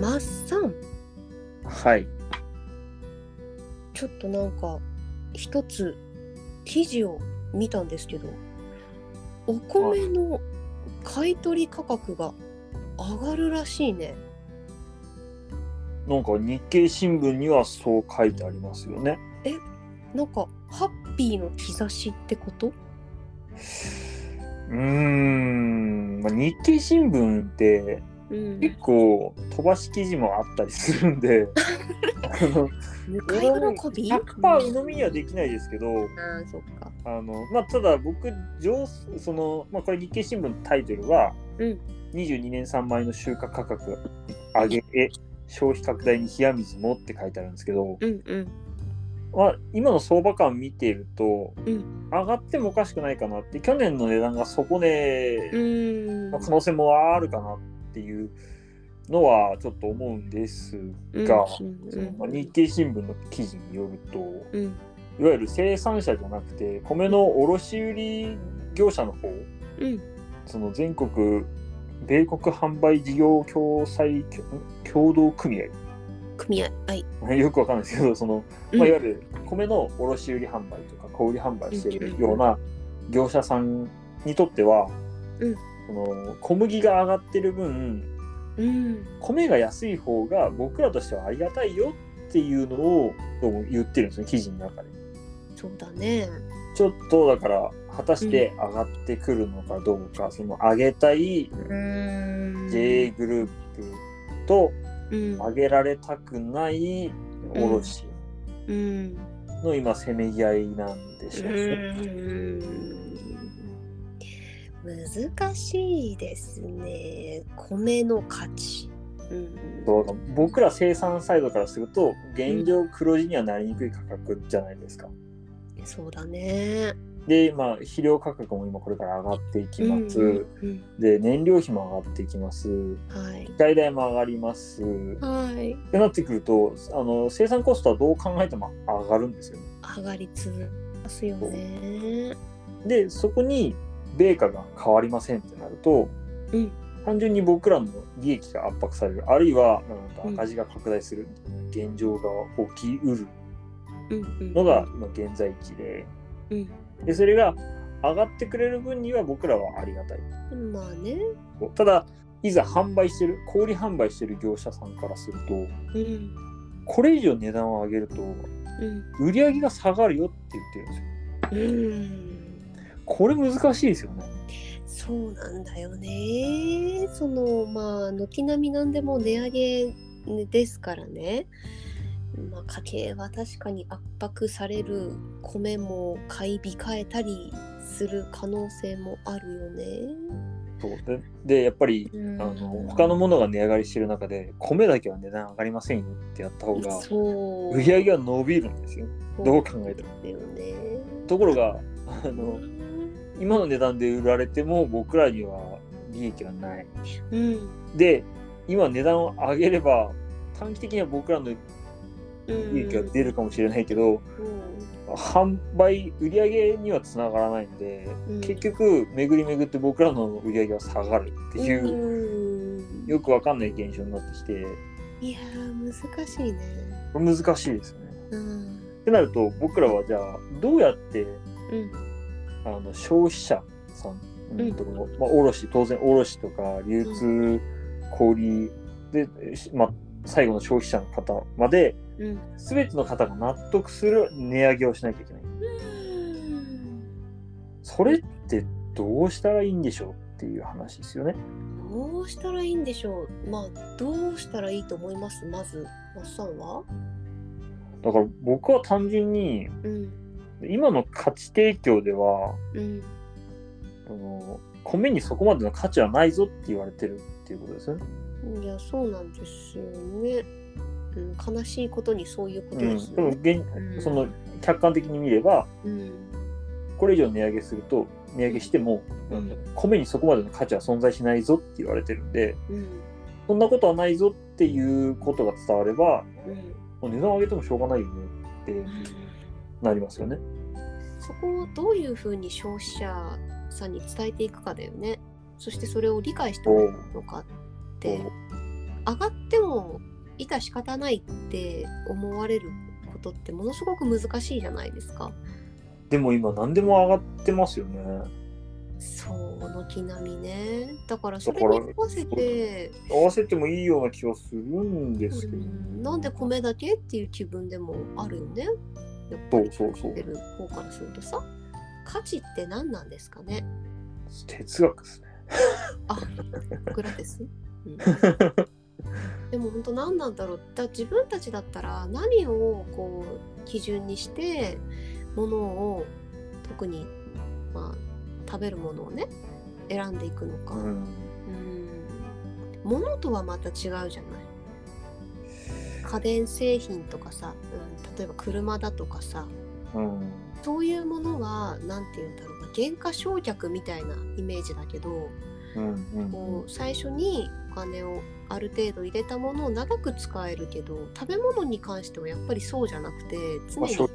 マッサンはい。ちょっとなんか一つ記事を見たんですけどお米の買い取り価格が上がるらしいね。なんか日経新聞にはそう書いてありますよね。なんかハッピーの兆しってこと？うーん、まあ、日経新聞ってうん。結構飛ばし記事もあったりするんで、あの向かい喜び100%鵜呑みにはできないですけど、ああ、そっか。あのまあ、ただ僕上その、まあ、これ日経新聞のタイトルは、うん22年産米の収穫価格上げへ消費拡大に冷や水もって書いてあるんですけど、うんうん。まあ、今の相場感見ていると、うん上がってもおかしくないかなって去年の値段が底値。の可能性もあるかなっていうのはちょっと思うんですが、うん。日経新聞の記事によるとうん。いわゆる生産者じゃなくて米の卸売業者の方うん。その全国米国販売事業共済協同組合。組合はい。よくわかんないですけどその、まあ、いわゆる米の卸売販売とか小売販売してるような業者さんにとっては、うんその小麦が上がってる分うん。米が安い方が僕らとしてはありがたいよっていうのを言ってるんですね記事の中で。そうだね。ちょっとだから果たして上がってくるのかどうか、その上げたいうーん。JA グループとうん。上げられたくない卸うん。の今せめぎ合いなんでしょうね。難しいですね。米の価値。うん、そうだ僕ら生産サイドからすると原料黒字にはなりにくい価格じゃないですか。そうだね。で、まあ、肥料価格も今これから上がっていきます。うんうんで、燃料費も上がっていきます。はい。機械代も上がります。っはい。てなってくると、あの生産コストはどう考えても上がるんですよね。上がり続けますよね。で、そこに米価が変わりませんってなると、うん単純に僕らの利益が圧迫される、あるいはなんか赤字が拡大するみたいな現状が起きうる。のが今現在地で、うん。でそれが上がってくれる分には僕らはありがたい。まあね。ただ、いざ販売してる、小売販売してる業者さんからすると、うん。これ以上値段を上げると、うん。売り上げが下がるよって言ってるんですよ。うん。これ難しいですよね。そうなんだよね。そのまあ軒並み何でも値上げですからね。まあ、家計は確かに圧迫される米も買い控えたりする可能性もあるよね。そうでで、やっぱり、うんあの他のものが値上がりしてる中で、米だけは値段上がりませんよってやった方が、売り上げは伸びるんですよ。どう考えても。ね。ところが、あの、今の値段で売られても僕らには利益がない。うん。で、今値段を上げれば、短期的には僕らのうん。利益が出るかもしれないけど、うん販売、売り上げにはつながらないので、うん結局、巡り巡って僕らの売り上げは下がるっていう、うんよくわかんない現象になってきて、いやー難しいね。難しいですよね。うん。ってなると、僕らはじゃあ、どうやってうん。あの消費者さん、うんとまあ、卸、当然卸とか流通、小売で、しまあ、最後の消費者の方まで、うん。すべての方が納得する値上げをしなきゃいけない。それってどうしたらいいんでしょうっていう話ですよね。どうしたらいいんでしょう？まあ、どうしたらいいと思います？まず、マッサンは？だから僕は単純に、うん。今の価値提供では、うん。あの米にそこまでの価値はないぞって言われてるっていうことですよね。いや、そうなんですよね。うん、悲しいことにそういうことうん、でもですよね。現うんその客観的に見れば、うん。これ以上値上げすると、値上げしても、うん米にそこまでの価値は存在しないぞって言われてるんで、うん。そんなことはないぞっていうことが伝われば、うん。もう値段上げてもしょうがないよねってなりますよね。そこをどういうふうに消費者さんに伝えていくかだよね。そしてそれを理解してもらうのかって。上がっても致し方ないって思われることってものすごく難しいじゃないですか。でも今何でも上がってますよね。そう軒並みねだからそれに合わせて合わせてもいいような気はするんですけど、うんなんで米だけっていう気分でもあるよねやっぱりそうそうそう。てる方からするとさ価値って何なんですかね？哲学ですね。あグラテス、うん、でも本当何なんだろう？だ自分たちだったら何をこう基準にしてものを特にまあ食べるものをね選んでいくのか、うん。うん。ものとはまた違うじゃない家電製品とかさ、うん、例えば車だとかさうんそういうものは何て言うんだろうな原価償却みたいなイメージだけどうんうんこう最初にお金をある程度入れたものを長く使えるけど食べ物に関してはやっぱりそうじゃなくて常まあ、に。そう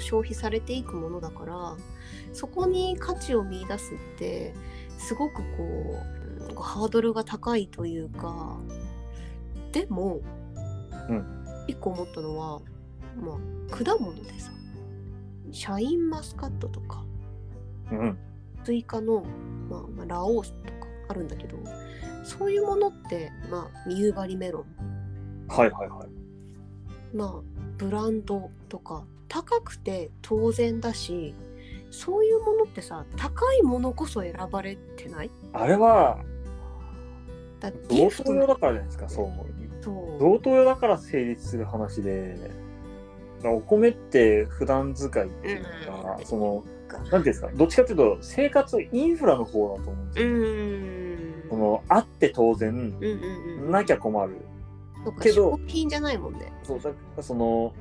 消費されていくものだからそこに価値を見出すってすごくこううんハードルが高いというかでも、うん一個思ったのは、まあ、果物でさシャインマスカットとかうん。スイカの、まあ、まあラオウとかあるんだけどそういうものって、まあ、夕張メロンはいはいはい。まあブランドとか高くて当然だしそういうものってさ高いものこそ選ばれてない？あれはだギ贈フト答用だからじゃないですか、そう思う。贈答用だから成立する話で、お米って普段使いっていうか、うんその、なんていうんですか、どっちかっていうと生活インフラの方だと思うんですうよ。ーんそのあって当然、うんうんうんなきゃ困る。けど食品じゃないもんねそうだその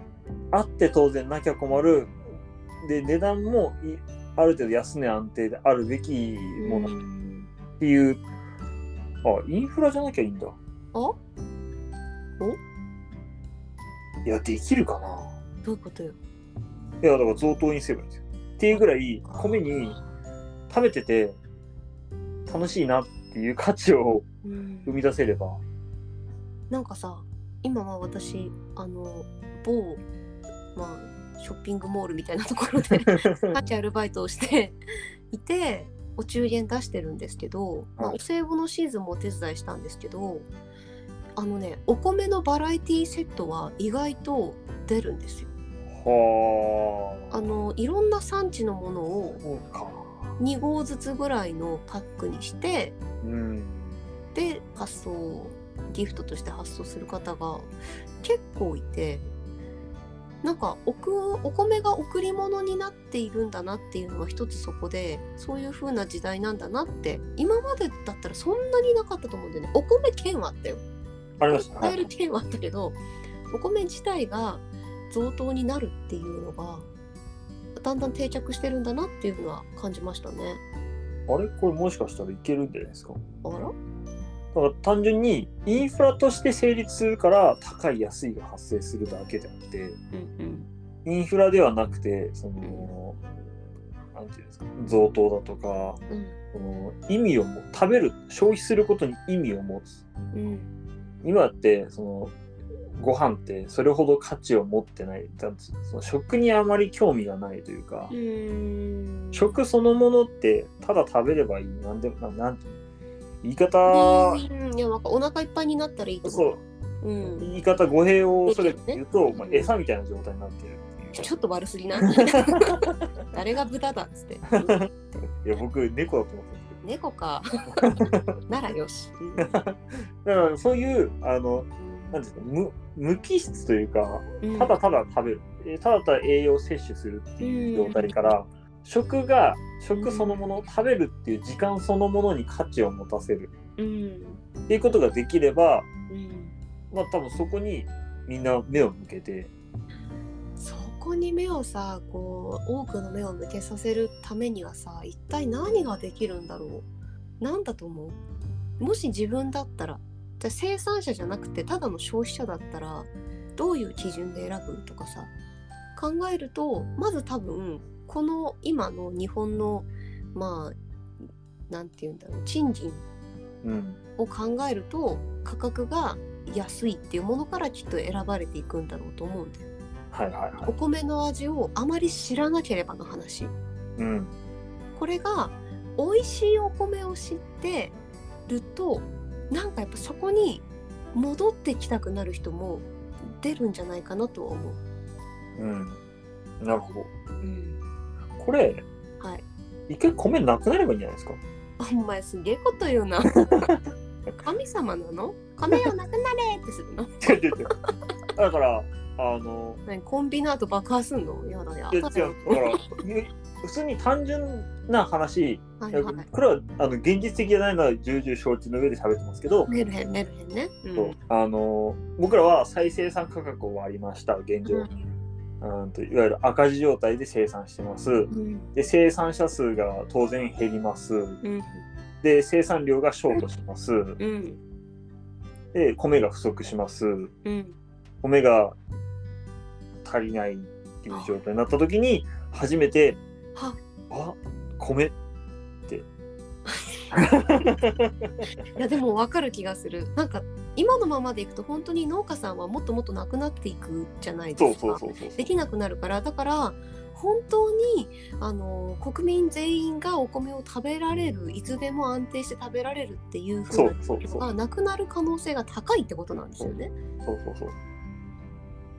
あって当然なきゃ困る。で、値段もいある程度安値安定であるべきものっうんていう、あ、インフラじゃなきゃいいんだ。あ？いや、できるかな？どういうことよ？いや、だから贈答にすればいいんですよ。っていうぐらい、米に食べてて楽しいなっていう価値をうん生み出せれば。なんかさ今は私あの某まあショッピングモールみたいなところで 価値アルバイトをしていてお中元出してるんですけど、まあ、はいお歳暮のシーズンもお手伝いしたんですけどあのねお米のバラエティセットは意外と出るんですよ。はあ。あのいろんな産地のものをそうか。2合ずつぐらいのパックにしてうん。で発送ギフトとして発送する方が結構いてなんかおくお米が贈り物になっているんだなっていうのは一つそこでそういう風な時代なんだなって今までだったらそんなになかったと思うんだよねお米券はあったよありました。買える券はあったけどお米自体が贈答になるっていうのがだんだん定着してるんだなっていうのは感じましたね。あれ？これもしかしたらいけるんじゃないですか？あら？だから単純にインフラとして成立するから高い安いが発生するだけであって、うんインフラではなくて、その、なんていうんですか、贈答だとか、うん。その意味をも食べる消費することに意味を持つ。うん今ってそのご飯ってそれほど価値を持ってない。だってその食にあまり興味がないというか、うん。食そのものってただ食べればいいなんでななんて言い方、うん。いやなんかお腹いっぱいになったらいいとそう。思う。うん。言い方語弊をそれて言うと、ねまあ、餌みたいな状態になってるってちょっと悪すぎな。誰が豚だっつって。いや僕猫だと思って猫か。ならよし。だからそういうあのなんていうの無無機質というかうんただただ食べる、えーただただ栄養を摂取するっていう状態から、食が食そのものを食べるっていう時間そのものに価値を持たせるうん。っていうことができればうん。まあ多分そこにみんな目を向けてそこに目をさ、こう、多くの目を向けさせるためにはさ、一体何ができるんだろう？なんだと思う？もし自分だったら、じゃあ生産者じゃなくてただの消費者だったら、どういう基準で選ぶとかさ、考えると、まず多分、この今の日本の、まあ、なんて言うんだろう、賃金うん。を考えると価格が安いっていうものからきっと選ばれていくんだろうと思うんだよ。はいはいはお米の味をあまり知らなければの話。い。うん。これが美味しいお米を知ってるとなんかやっぱそこに戻ってきたくなる人も出るんじゃないかなとは思う。うん。なるほど。うん、これ、はい。一回米なくなればいいんじゃないですか？お前すげえこと言うな。神様なの？米をなくなれってするの？だから、あの、何コンビナート爆破すんの？やだやいや違う、だだから、普通に単純な話、はいはい。これはあの現実的じゃないのは重々承知の上で喋ってますけど、メルヘンメルヘンね。うん。あの僕らは再生産価格を割りました現状、うん、といわゆる赤字状態で生産してます。うん。で生産者数が当然減ります。うん。で生産量がショートします。うん。で米が不足します。うん米が足りないっていう状態になった時に初めては。あ米いやでも分かる気がする。なんか今のままでいくと本当に農家さんはもっともっとなくなっていくじゃないですか。そうそうそうできなくなるから。だから本当にあの国民全員がお米を食べられるいつでも安定して食べられるっていうふそううなそうそう。のがなくなる可能性が高いってことなんですよね。そうそうそう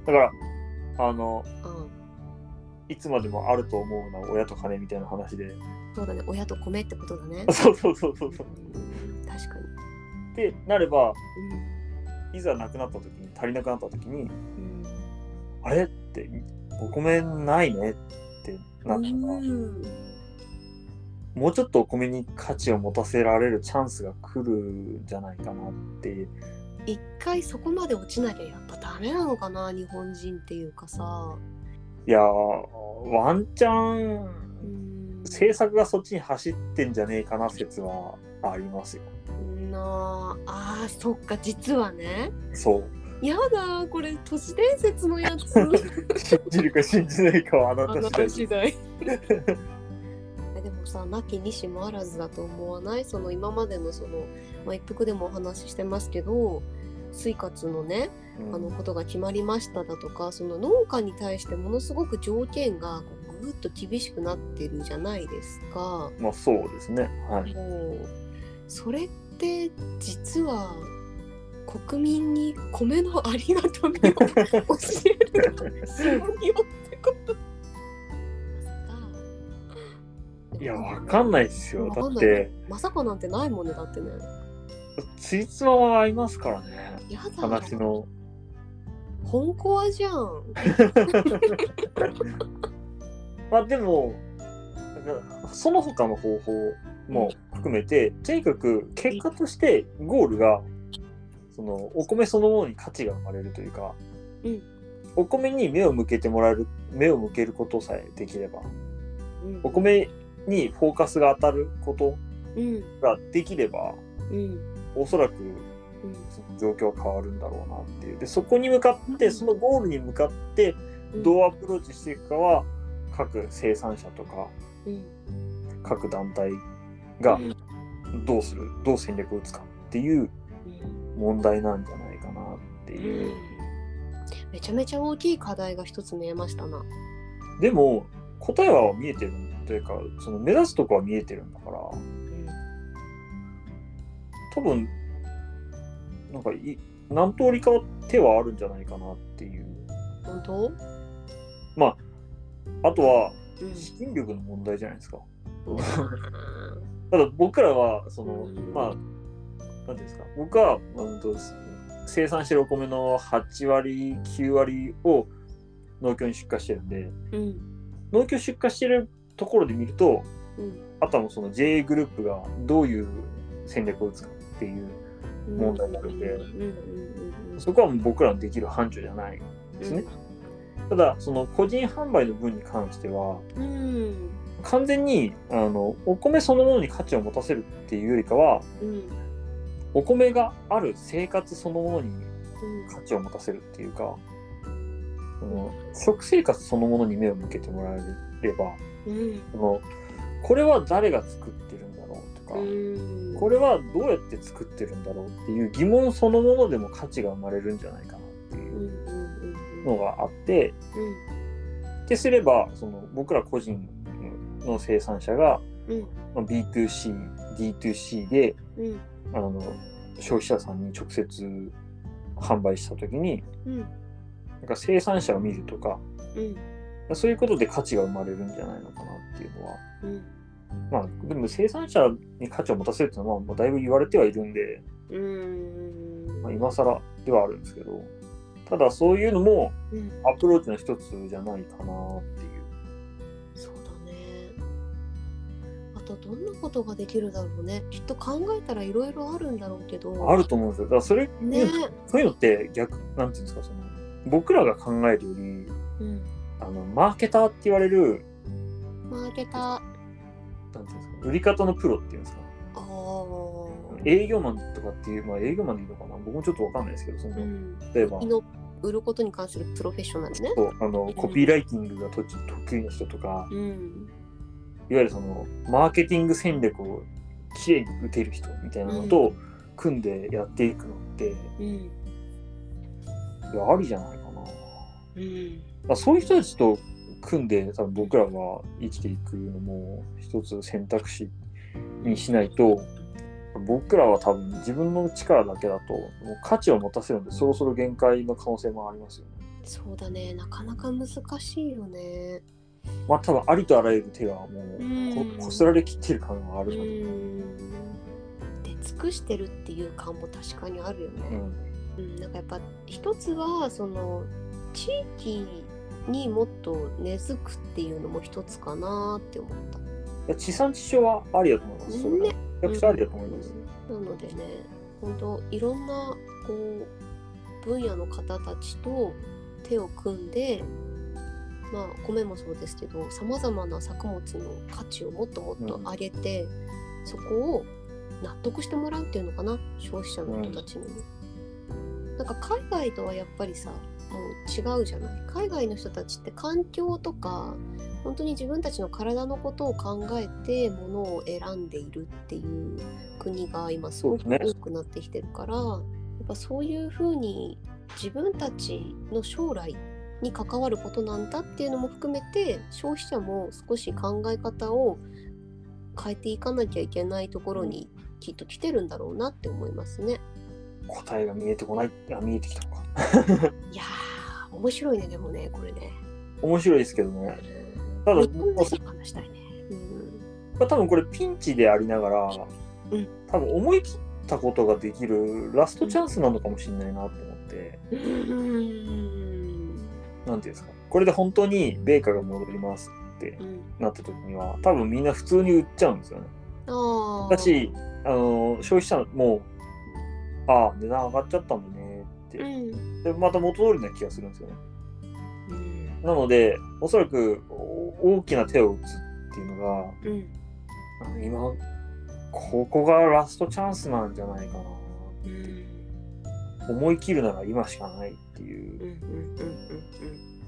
だからあのうん。いつまでもあると思うのは親と金みたいな話で。そうだね親と米ってことだね。そうそうそうそう確かに。ってなればうん。いざなくなった時に足りなくなった時にうん。あれってお米ないねってなったら、うん。もうちょっとお米に価値を持たせられるチャンスが来るんじゃないかなって一回そこまで落ちなきゃやっぱダメなのかな日本人っていうかさ。いやーワンチャンうん。政策がそっちに走ってんじゃねえかな説はありますよ。なああーそっか実はね。そう。やだこれ都市伝説のやつ。信じるか信じないかはあなた次た第。でもさなきにしもあらずだと思わない？その今までのその、まあ、一服でもお話ししてますけど水活のねうん。あのことが決まりましただとかその農家に対してものすごく条件がぐーっと厳しくなってるじゃないですか。まあそうですね。はい。もう。それって実は国民に米のありがたみを教えるそうよってこといやわかんないですよ。だって。まさかなんてないもんねだってねついつまは合いますからね。やだ。話の。本コアじゃん。まあでもその他の方法も含めてとにかく結果としてゴールがそのお米そのものに価値が生まれるというか、うん。お米に目を向けてもらえる目を向けることさえできればうん。お米にフォーカスが当たることうん。ができればうんおそらく状況は変わるんだろうなっていう。でそこに向かってそのゴールに向かってうん。どうアプローチしていくかは各生産者とかうん。各団体がどうする？どう戦略を打つかっていう問題なんじゃないかなってう。ん。いう。めちゃめちゃ大きい課題が一つ見えましたな。でも答えは見えてるというかその目指すとこは見えてるんだから多分なんかい何通りか手はあるんじゃないかなっていう。本当？あとはうん。資金力の問題じゃないですか。うん。ただ僕らはその、うん。まあ何ていうんですか。僕は、うんと、生産してるお米の8割9割を農協に出荷してるんでうん。農協出荷してるところで見るとうん。あとはもうその JA グループがどういう戦略を打つかっていううん。問題になるんでうんうんうんうん。そこはもう僕らのできる範疇じゃないですね。ただその個人販売の分に関してはうん。うん完全にあのお米そのものに価値を持たせるっていうよりかはうん。お米がある生活そのものにうん。価値を持たせるっていうか、その食生活そのものに目を向けてもらえれば、うん。そのこれは誰が作っか、うん。これはどうやって作ってるんだろうっていう疑問そのものでも価値が生まれるんじゃないかなっていうのがあって、ってすればその僕ら個人の生産者がうん。まあ B2C、D2C でうん。あの消費者さんに直接販売した時にうん。なんか生産者を見るとかうん。そういうことで価値が生まれるんじゃないのかなっていうのはうんまあでも生産者に価値を持たせるっていうのはもうだいぶ言われてはいるんで、うん。まあ、今更ではあるんですけどただそういうのもうん。アプローチの一つじゃないかなっていう。そうだね。あとどんなことができるだろうね。きっと考えたらいろいろあるんだろうけど。あると思うんですよ。だからそれ、ね。そういうのって逆、なんていうんですか、その僕らが考えるより、うん。あのマーケターって言われる、マーケターなんていうんですか、売り方のプロっていうんですか、営業マンとかっていう、まあ営業マンでいいのかな、僕もちょっとわかんないですけど、その、うん。例えば、の売ることに関するプロフェッショナルね。そうあのコピーライティングがと得意な人とか、うん。いわゆるそのマーケティング戦略をきれいに打てる人みたいなのと組んでやっていくのって、うん。いやありじゃないかな。うん。まあ、そういう人たちと組んで多分僕らが生きていくのも一つ選択肢にしないと僕らは多分自分の力だけだともう価値を持たせるんでそろそろ限界の可能性もありますよね。そうだね。なかなか難しいよね。まあ多分ありとあらゆる手がもううん。ここすられきってる感があうるので、ん。出尽くしてるっていう感も確かにあるよね、うん。うん、なんかやっぱ一つはその地域にもっと根付くっていうのも一つかなって思った。いや地産地消はありだと思います。それはねめちゃくちゃありだと思います。なのでね本当いろんなこう分野の方たちと手を組んでまあ米もそうですけどさまざまな作物の価値をもっともっと上げて、そこを納得してもらうっていうのかな消費者の人たちにも。なんか海外とはやっぱりさもう違うじゃない海外の人たちって環境とか本当に自分たちの体のことを考えてものを選んでいるっていう国が今すごく多くなってきてるから、やっぱそういうふうに自分たちの将来に関わることなんだっていうのも含めて消費者も少し考え方を変えていかなきゃいけないところにきっと来てるんだろうなって思いますね。答えが見えてこないあ見えてきたのか。いやー面白いねでもねこれね。面白いですけどね。ただ日本で話したいね。うんまあ、多分これピンチでありながら、うん多分思い切ったことができるラストチャンスなのかもしれないなと思って、うんなんていうんですかこれで本当に米価が戻りますってうんなった時には多分みんな普通に売っちゃうんですよね。あーだしあの消費者もああ値段上がっちゃったんだねって、うん。でまた元通りな気がするんですよね。うん。なのでおそらくお大きな手を打つっていうのがうん。今ここがラストチャンスなんじゃないかな。うん。思い切るなら今しかないってうんいう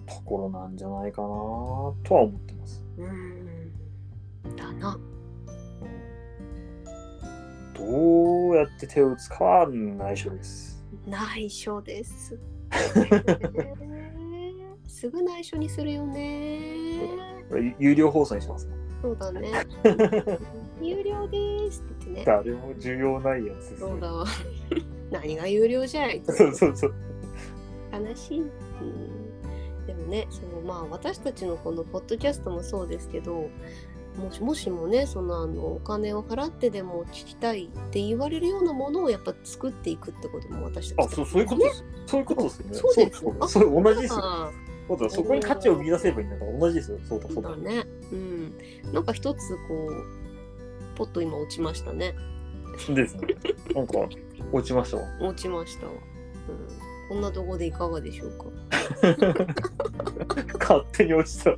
ところなんじゃないかなとは思ってます。うんうん。だな。どうやって手を打つかは内緒です。内緒です。すぐ内緒にするよね。有料放送にしますか？そうだね。有料ですって言ってね。誰も需要ないやつそうだわ。何が有料じゃい？ってそうそうそう。悲しい。うんでもね、そのまあ私たちのこのポッドキャストもそうですけど、もしもしもね、そのあのお金を払ってでも聞きたいって言われるようなものをやっぱ作っていくってことも私たちあ、そうそういうことです。そういうことですよね。そうですそうそうそう同じですよ。あそうだそこに価値を見出せばいいんだから同じですよ。そうだそそうだ。ね。うん。なんか一つこう、ポッと今落ちましたね。ですね。なんか落ちましたわ。落ちましたわ。うん。こんなとこでいかがでしょうか？勝手に落ちた。